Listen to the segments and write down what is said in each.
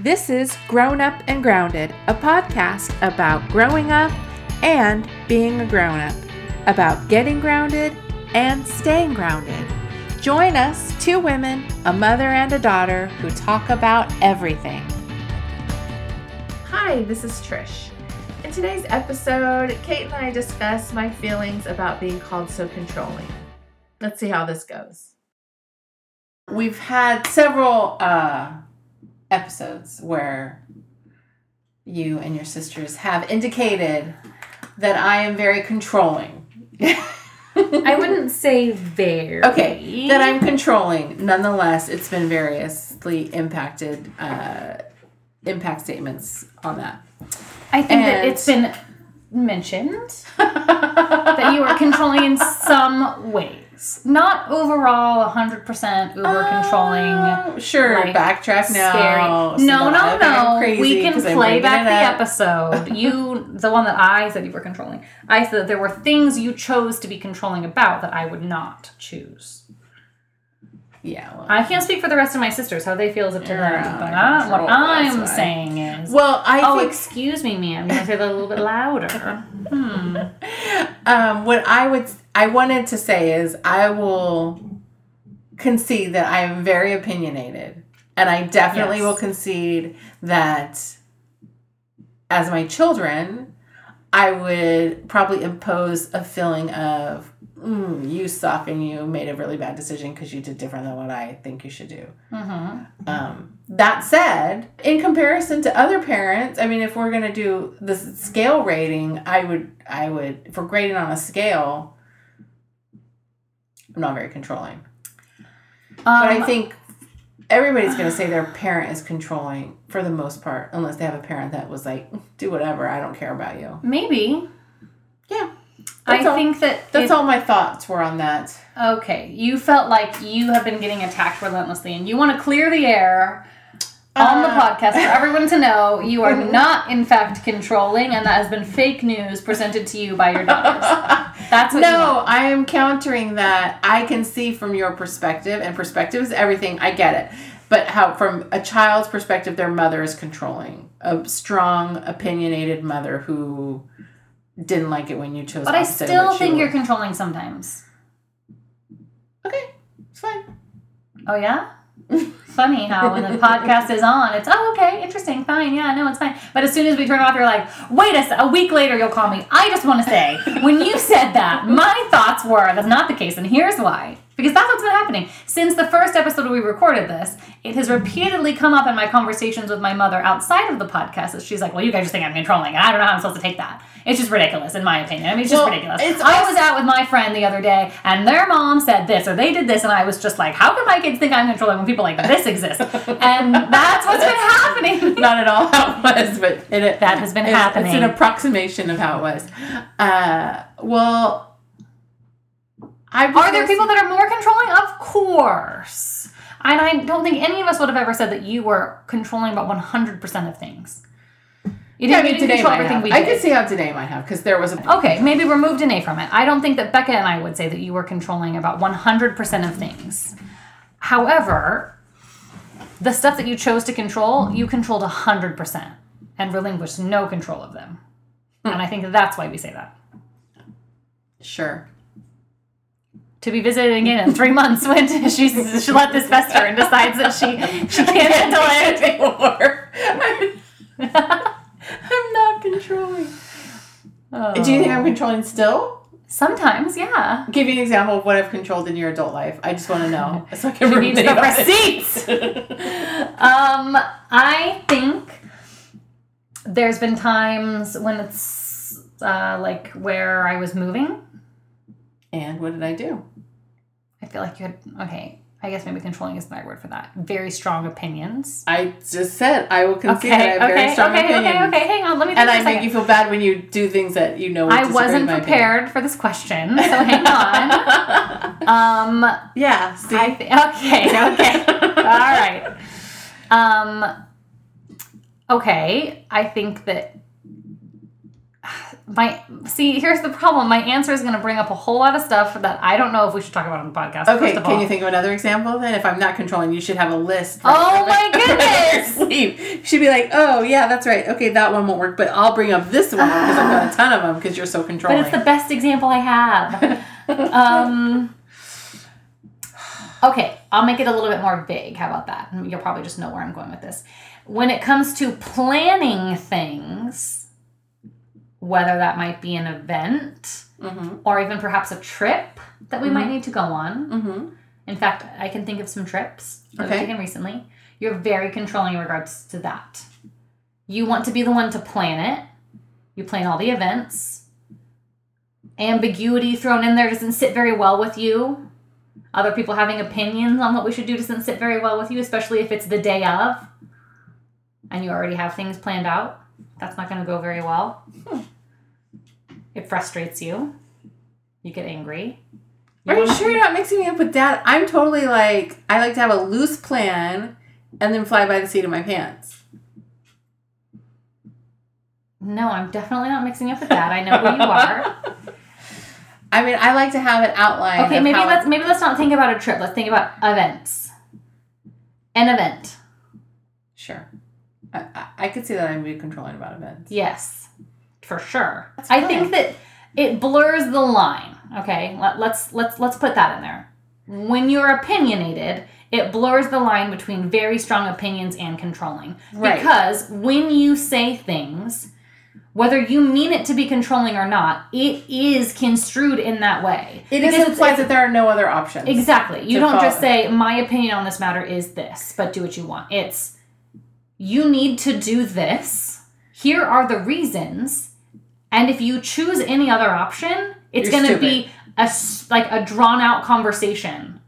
This is Grown Up and Grounded, a podcast about growing up and being a grown up, about getting grounded and staying grounded. Join us, two women, a mother and a daughter, who talk about everything. Hi, this is Trish. In today's episode, Kate and I discuss my feelings about being called so controlling. Let's see how this goes. We've had several uh, episodes where you and your sisters have indicated that I am very controlling. I wouldn't say very. Okay, that I'm controlling. Nonetheless, it's been variously impacted uh, impact statements on that. I think that it's been mentioned that you are controlling in some ways. Not overall 100% uber controlling. Uh, sure, like, backtrack now. Scary. No, no, no. We can play back the episode. You, the one that I said you were controlling. I said that there were things you chose to be controlling about that I would not choose. Yeah. Well, I can't speak for the rest of my sisters. How they feel is up to them. But I, what I'm saying is. well I Oh, think excuse me, ma'am. You want to say that a little bit louder? Hmm. um, what I would I wanted to say is I will concede that I am very opinionated, and I definitely Yes. will concede that as my children, I would probably impose a feeling of mm, you suck and you made a really bad decision because you did different than what I think you should do. Mm-hmm. Um, that said, in comparison to other parents, I mean, if we're gonna do the scale rating, I would, I would, if we're grading on a scale, I'm not very controlling. But I think everybody's gonna say their parent is controlling for the most part, unless they have a parent that was like, do whatever, I don't care about you. maybe. Yeah, I all. think that that's if- all my thoughts were on that. Okay, you felt like you have been getting attacked relentlessly, and you want to clear the air on the Uh, podcast for everyone to know you are not, in fact, controlling, and that has been fake news presented to you by your daughters. That's what you No. I am countering that. I can see from your perspective, and perspective is everything. I get it. But how, from a child's perspective, their mother is controlling. A strong, opinionated mother who didn't like it when you chose But I still you think were. you're controlling sometimes. Okay, it's fine. Oh yeah. Funny how when the podcast is on, it's oh okay, interesting, fine, yeah, no, it's fine. But as soon as we turn off, you're like, wait a, a week later, you'll call me. I just want to say, when you said that, my thoughts were that's not the case, and here's why. Because that's what's been happening since the first episode we recorded this. It has repeatedly come up in my conversations with my mother outside of the podcast. That she's like, "Well, you guys just think I'm controlling, and I don't know how I'm supposed to take that. It's just ridiculous, in my opinion. I mean, it's just Well, ridiculous." it's I was out with my friend the other day, and their mom said this or they did this, and I was just like, "How can my kids think I'm controlling when people like this exist?" And that's what's been happening. Not at all how it was, but it, That has been it's, happening. It's an approximation of how it was. Uh, well, Are there people that are more controlling? Of course. And I don't think any of us would have ever said that you were controlling about 100% of things. You Yeah, I mean, you didn't today might everything have. I could see how today might have because there was a Okay, maybe an A from it. I don't think that Becca and I would say that you were controlling about 100% of things. However, the stuff that you chose to control, you controlled 100% and relinquished no control of them. Hmm. And I think that's why we say that. sure. To be visited again in three months when she, she let this fester and decides that she, she can't handle it. anymore. I'm not controlling. Oh. Do you think I'm controlling still? Sometimes, yeah. Give you an example of what I've controlled in your adult life. I just want to know. So I can needs the receipts? um, I think there's been times when it's uh, like where I was moving. And what did I do? I feel like you had okay. I guess maybe controlling is the right word for that. Very strong opinions. I just said I will concede Okay, that I have okay, very strong okay, opinions. okay, okay. Hang on, let me. Think And I make you feel bad when you do things that you know. I wasn't my prepared for this question, so hang on. Um, yeah. See. I th- okay, okay, all right. Um, okay, I think that my see, here's the problem. My answer is going to bring up a whole lot of stuff that I don't know if we should talk about on the podcast. Okay, first of can all. you think of another example then? If I'm not controlling, you should have a list. Oh my goodness! She'd be like, "Oh yeah, that's right. Okay, that one won't work, but I'll bring up this one because I've got a ton of them because you're so controlling. But it's the best example I have. um, okay, I'll make it a little bit more vague. How about that? You'll probably just know where I'm going with this. When it comes to planning things, whether that might be an event mm-hmm. or even perhaps a trip that we might Mhm. need to go on. Mm-hmm. In fact, I can think of some trips that Okay. we've taken recently. You're very controlling in regards to that. You want to be the one to plan it. You plan all the events. Ambiguity thrown in there doesn't sit very well with you. Other people having opinions on what we should do doesn't sit very well with you, especially if it's the day of and you already have things planned out. That's not going to go very well. It frustrates you. You get angry. Are you sure you're not mixing me up with dad? I'm totally like I like to have a loose plan and then fly by the seat of my pants. No, I'm definitely not mixing up with that. I know who you are. I mean, I like to have an outline. Okay, maybe let's maybe let's not think about a trip. Let's think about events. An event. Sure. I, I, I could see that I'd be controlling about events. Yes. For sure. That's I think that it blurs the line. Okay? Let, let's let's let's put that in there. When you're opinionated, it blurs the line between very strong opinions and controlling. Right. Because when you say things, whether you mean it to be controlling or not, it is construed in that way. It Because is implies that there are no other options. Exactly. You don't just say, my opinion on this matter is this, but do what you want. It's, you need to do this. Here are the reasons. And if you choose any other option, it's going to be a like a drawn out conversation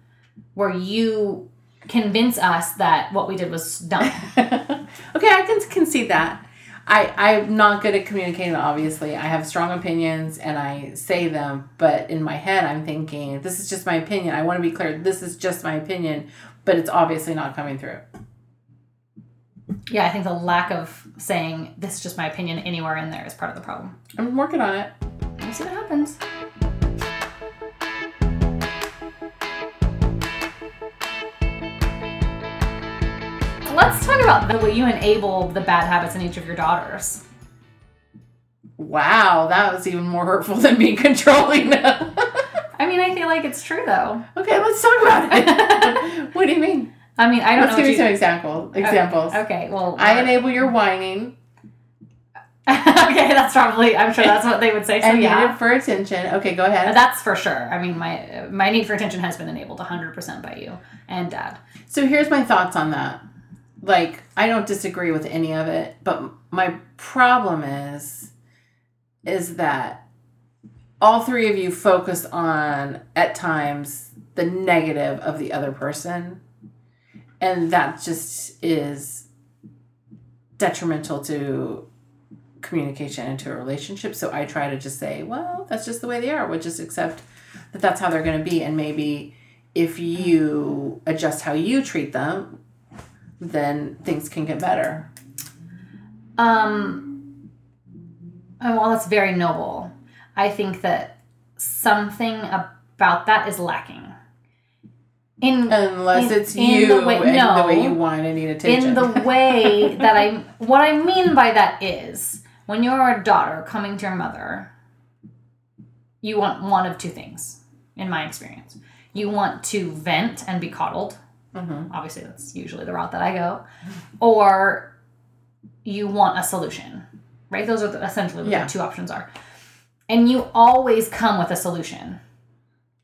where you convince us that what we did was dumb. okay, I can concede that. I, I'm not good at communicating, obviously. I have strong opinions and I say them, but in my head, I'm thinking, this is just my opinion. I want to be clear, this is just my opinion, but it's obviously not coming through. Yeah, I think the lack of saying, this is just my opinion anywhere in there is part of the problem. I'm working on it. We'll see what happens. Let's talk about the way you enable the bad habits in each of your daughters. Wow, that was even more hurtful than being controlling. I mean, I feel like it's true though. Okay, let's talk about it. what do you mean? I mean, I don't Let's know. give you- some example, examples. Okay, well, I uh, enable your whining okay, that's probably. I'm sure that's what they would say. So and yeah, for attention. Okay, go ahead. that's for sure. I mean, my my need for attention has been enabled 100 percent by you and Dad. So here's my thoughts on that. Like, I don't disagree with any of it, but my problem is is that all three of you focus on at times the negative of the other person and that just is detrimental to communication and to a relationship so i try to just say well that's just the way they are we'll just accept that that's how they're going to be and maybe if you adjust how you treat them then things can get better Um, well, that's very noble. I think that something about that is lacking. In unless In- it's in you the way- and no. the way you want and need attention in the way that I what I mean by that is when you're a daughter coming to your mother, you want one of two things, in my experience. You want to vent and be coddled. Mhm. Obviously, that's usually the route that I go. Or you want a solution, right? Those are the, essentially what Yeah. the two options are. And you always come with a solution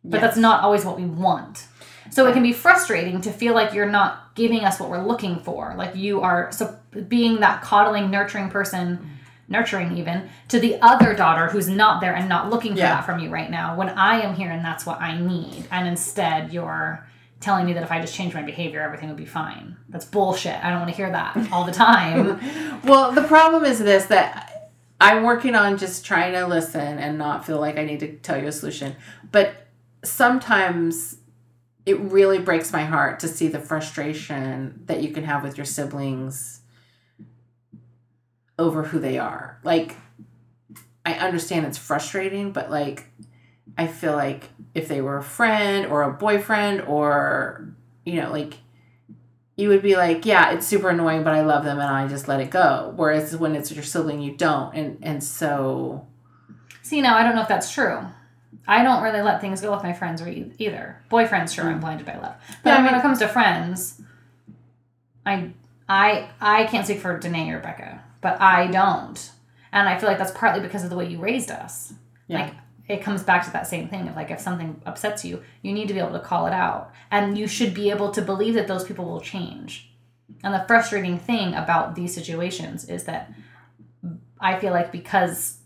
but that's not always what we want. So it can be frustrating to feel like you're not giving us what we're looking for. Like you are so being that coddling, nurturing person, nurturing even to the other daughter who's not there and not looking for Yeah. that from you right now when I am here and that's what I need. And instead you're telling me that if I just change my behavior, everything would be fine. That's bullshit. I don't want to hear that all the time. well the problem is this that i'm working on just trying to listen and not feel like i need to tell you a solution but sometimes it really breaks my heart to see the frustration that you can have with your siblings over who they are like I understand it's frustrating, but like I feel like if they were a friend or a boyfriend or you know, like you would be like, yeah, it's super annoying, but I love them and I just let it go. Whereas when it's your sibling, you don't, and and so. See, now I don't know if that's true. I don't really let things go with my friends or e- either. Boyfriends, sure, I'm hmm. blinded by love. But Yeah, I when it comes to friends, I I I can't speak for Danae or Becca, but I don't, and I feel like that's partly because of the way you raised us. Yeah. Like it comes back to that same thing of like if something upsets you, you need to be able to call it out, and you should be able to believe that those people will change. And the frustrating thing about these situations is that I feel like because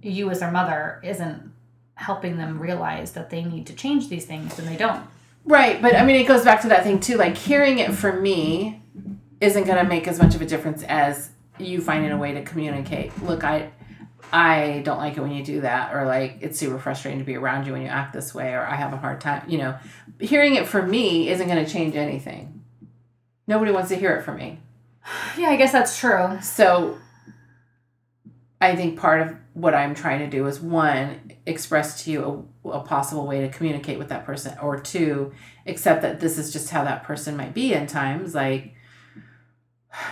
you as their mother isn't helping them realize that they need to change these things, and they don't. Right, but I mean, it goes back to that thing too. Like hearing it from me isn't going to make as much of a difference as you finding a way to communicate. Look, I, I don't like it when you do that, or like it's super frustrating to be around you when you act this way, or I have a hard time. You know, hearing it from me isn't going to change anything. Nobody wants to hear it from me. Yeah, I guess that's true. So I think part of what I'm trying to do is one, express to you a, a possible way to communicate with that person, or two, accept that this is just how that person might be in times. Like,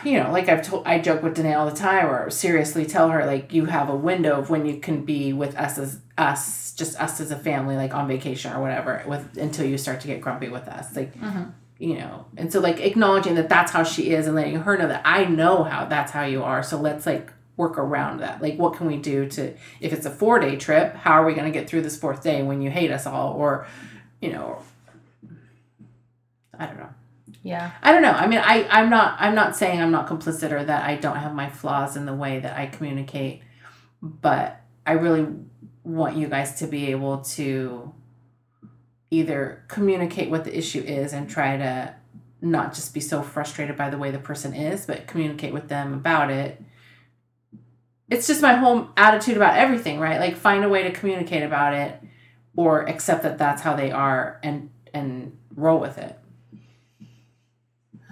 you know, like I've told, I joke with Danae all the time, or seriously tell her, like, you have a window of when you can be with us as us, just us as a family, like on vacation or whatever, with until you start to get grumpy with us. Like, Mhm. you know and so like acknowledging that that's how she is and letting her know that i know how that's how you are so let's like work around that like what can we do to if it's a four day trip how are we going to get through this fourth day when you hate us all or you know i don't know Yeah. i don't know i mean i i'm not i'm not saying i'm not complicit or that i don't have my flaws in the way that i communicate but i really want you guys to be able to either communicate what the issue is and try to not just be so frustrated by the way the person is, but communicate with them about it. It's just my whole attitude about everything, right? Like find a way to communicate about it or accept that that's how they are and and roll with it.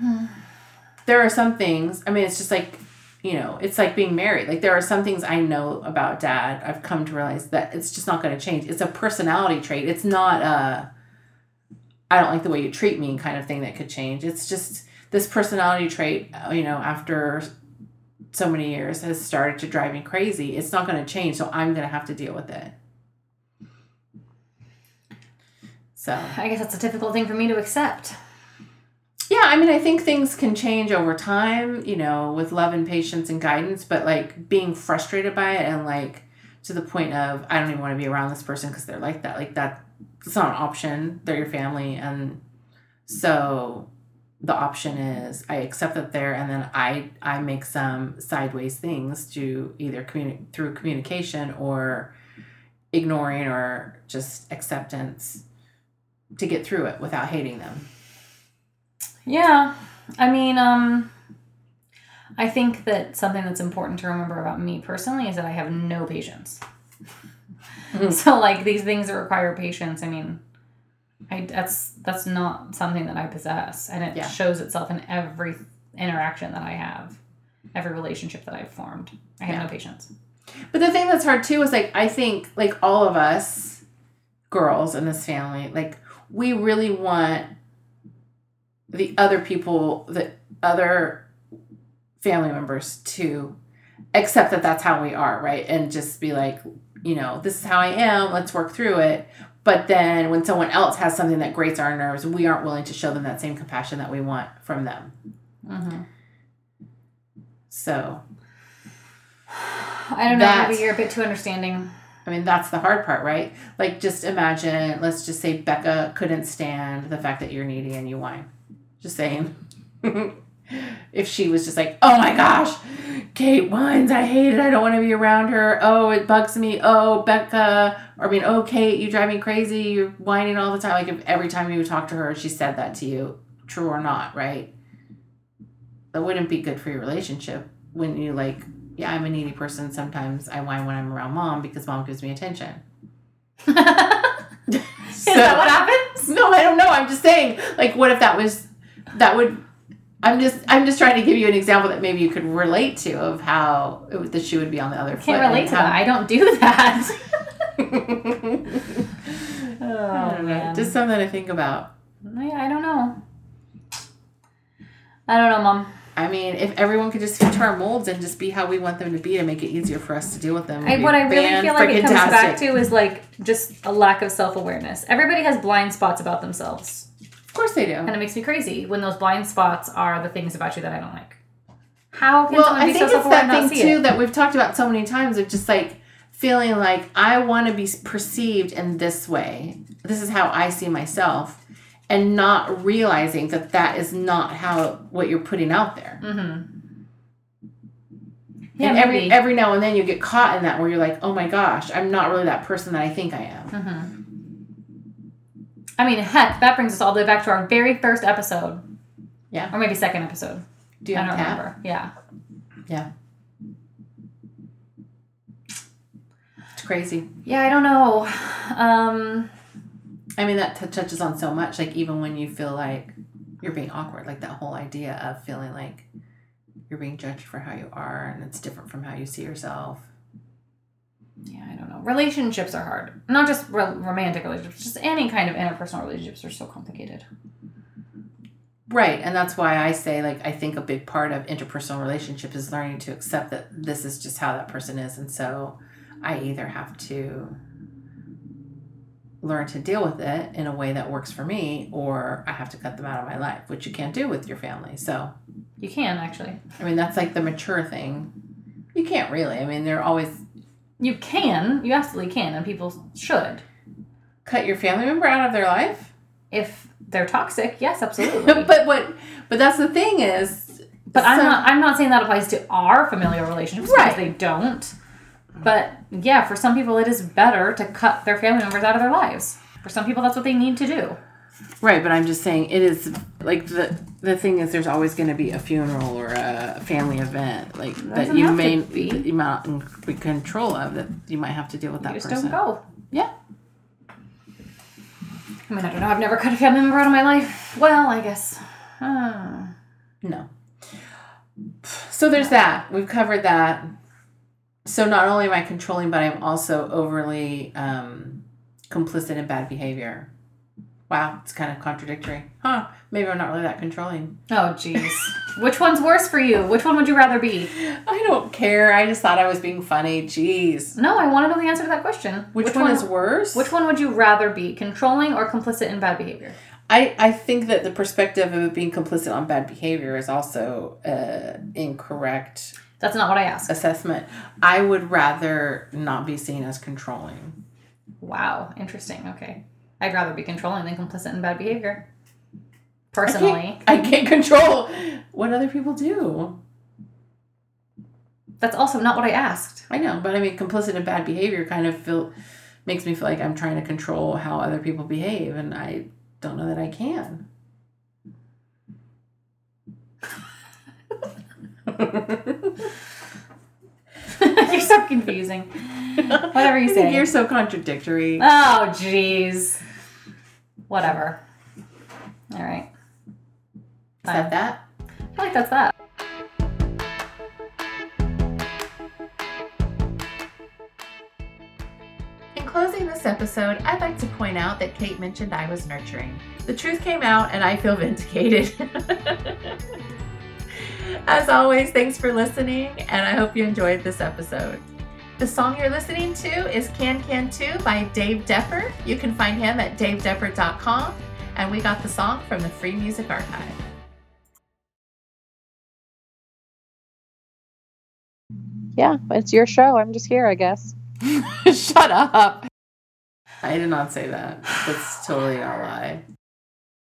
There are some things, I mean it's just like, you know, it's like being married. Like there are some things I know about dad. I've come to realize that it's just not going to change. It's a personality trait. It's not a I don't like the way you treat me kind of thing that could change. It's just this personality trait, you know, after so many years has started to drive me crazy. It's not going to change, so I'm going to have to deal with it. So, I guess that's a difficult thing for me to accept. yeah, I mean, I think things can change over time, you know, with love and patience and guidance, but like being frustrated by it and like to the point of I don't even want to be around this person because they're like that. Like that, it's not an option. They're your family, and so the option is I accept that they're, and then I I make some sideways things to either communi- through communication or ignoring or just acceptance to get through it without hating them. Yeah. I mean, um I think that something that's important to remember about me personally is that I have no patience. Mhm. So like these things that require patience, I mean, I that's that's not something that I possess and it Yeah. shows itself in every interaction that I have, every relationship that I've formed. I have Yeah. no patience. But the thing that's hard too is like I think like all of us girls in this family, like we really want the other people, the other family members to accept that that's how we are, right? And just be like, you know, this is how I am, let's work through it. But then when someone else has something that grates our nerves, we aren't willing to show them that same compassion that we want from them. Mm-hmm. So, I don't know. Maybe you're a bit too understanding. I mean, that's the hard part, right? Like, just imagine, let's just say Becca couldn't stand the fact that you're needy and you whine. Just saying. if she was just like, oh my gosh, Kate whines, I hate it, I don't want to be around her. Oh, it bugs me. Oh, Becca, or I mean, oh, Kate, you drive me crazy. You're whining all the time. Like, if every time you would talk to her, she said that to you, true or not, right? That wouldn't be good for your relationship when you like yeah, I'm a needy person. Sometimes I whine when I'm around mom because mom gives me attention. Is that what happens? No, I don't know. I'm just saying, like, what if that was, that would, I'm just I'm just trying to give you an example that maybe you could relate to of how it, the shoe would be on the other foot. Can't relate to that. I don't do that. Oh, I oh don't know. man. Just something to think about. Yeah, I don't know. I don't know, mom. I mean, if everyone could just fit to our molds and just be how we want them to be to make it easier for us to deal with them. I, what I really feel like it comes back to is like just a lack of self awareness. Everybody has blind spots about themselves. Of course they do. And it makes me crazy when those blind spots are the things about you that I don't like. How can Well, someone I be think so it's that thing too it? that we've talked about so many times of just like feeling like I want to be perceived in this way. This is how I see myself, and not realizing that that is not how what you're putting out there. Mm-hmm. Yeah, and every maybe. every now and then you get caught in that where you're like, oh my gosh, I'm not really that person that I think I am. Mm-hmm. I mean, heck, that brings us all the way back to our very first episode. Yeah. Or maybe second episode. Do you I have don't tap? remember. Yeah. Yeah. It's crazy. Yeah, I don't know. Um, I mean, that t- touches on so much. Like, even when you feel like you're being awkward, like that whole idea of feeling like you're being judged for how you are and it's different from how you see yourself. Yeah, I don't know. Relationships are hard. Not just ro- romantic relationships, just any kind of interpersonal relationships are so complicated. Right. And that's why I say, like, I think a big part of interpersonal relationship is learning to accept that this is just how that person is. And so I either have to learn to deal with it in a way that works for me or I have to cut them out of my life, which you can't do with your family. So, You can actually. I mean, that's like the mature thing. You can't really. I mean, they're always You can. You absolutely can, and people should. cut your family member out of their life. If they're toxic, yes, absolutely. but what? But that's the thing is, But I'm not. I'm not saying that applies to our familial relationships Right. because they don't. But yeah, for some people, it is better to cut their family members out of their lives. For some people, that's what they need to do. Right. But I'm just saying, it is like the the thing is, there's always going to be a funeral or a family event like that you may be. you might not be control of that you might have to deal with that You just person. don't go. Yeah. I mean, I don't know. I've never cut a family member out of my life. Well, I guess. Uh, No. So there's that. We've covered that. So not only am I controlling, but I'm also overly um, complicit in bad behavior. Wow, it's kind of contradictory. Huh. Maybe I'm not really that controlling. oh, jeez. Which one's worse for you? Which one would you rather be? I don't care. I just thought I was being funny. Jeez. No, I want to know the answer to that question. Which, one, is worse? Which one would you rather be? Controlling or complicit in bad behavior? I, I think that the perspective of it being complicit on bad behavior is also uh, incorrect That's not what I asked. assessment. I would rather not be seen as controlling. Wow, interesting. Okay. I'd rather be controlling than complicit in bad behavior. I Personally. can't, I can't control what other people do. That's also not what I asked. I know, but I mean, complicit in bad behavior kind of feel makes me feel like I'm trying to control how other people behave, and I don't know that I can. You're so confusing. Whatever you I say. You're so contradictory. Oh, jeez. Whatever. All right. Is that that? I feel like that's that. In closing this episode, I'd like to point out that Kate mentioned I was nurturing. The truth came out, and I feel vindicated. As always, thanks for listening, and I hope you enjoyed this episode. The song you're listening to is Can Can 2 by Dave Depper. You can find him at davedepper.com, and we got the song from the Free Music Archive. Yeah, it's your show. I'm just here, I guess. Shut up. I did not say that. That's totally not a lie.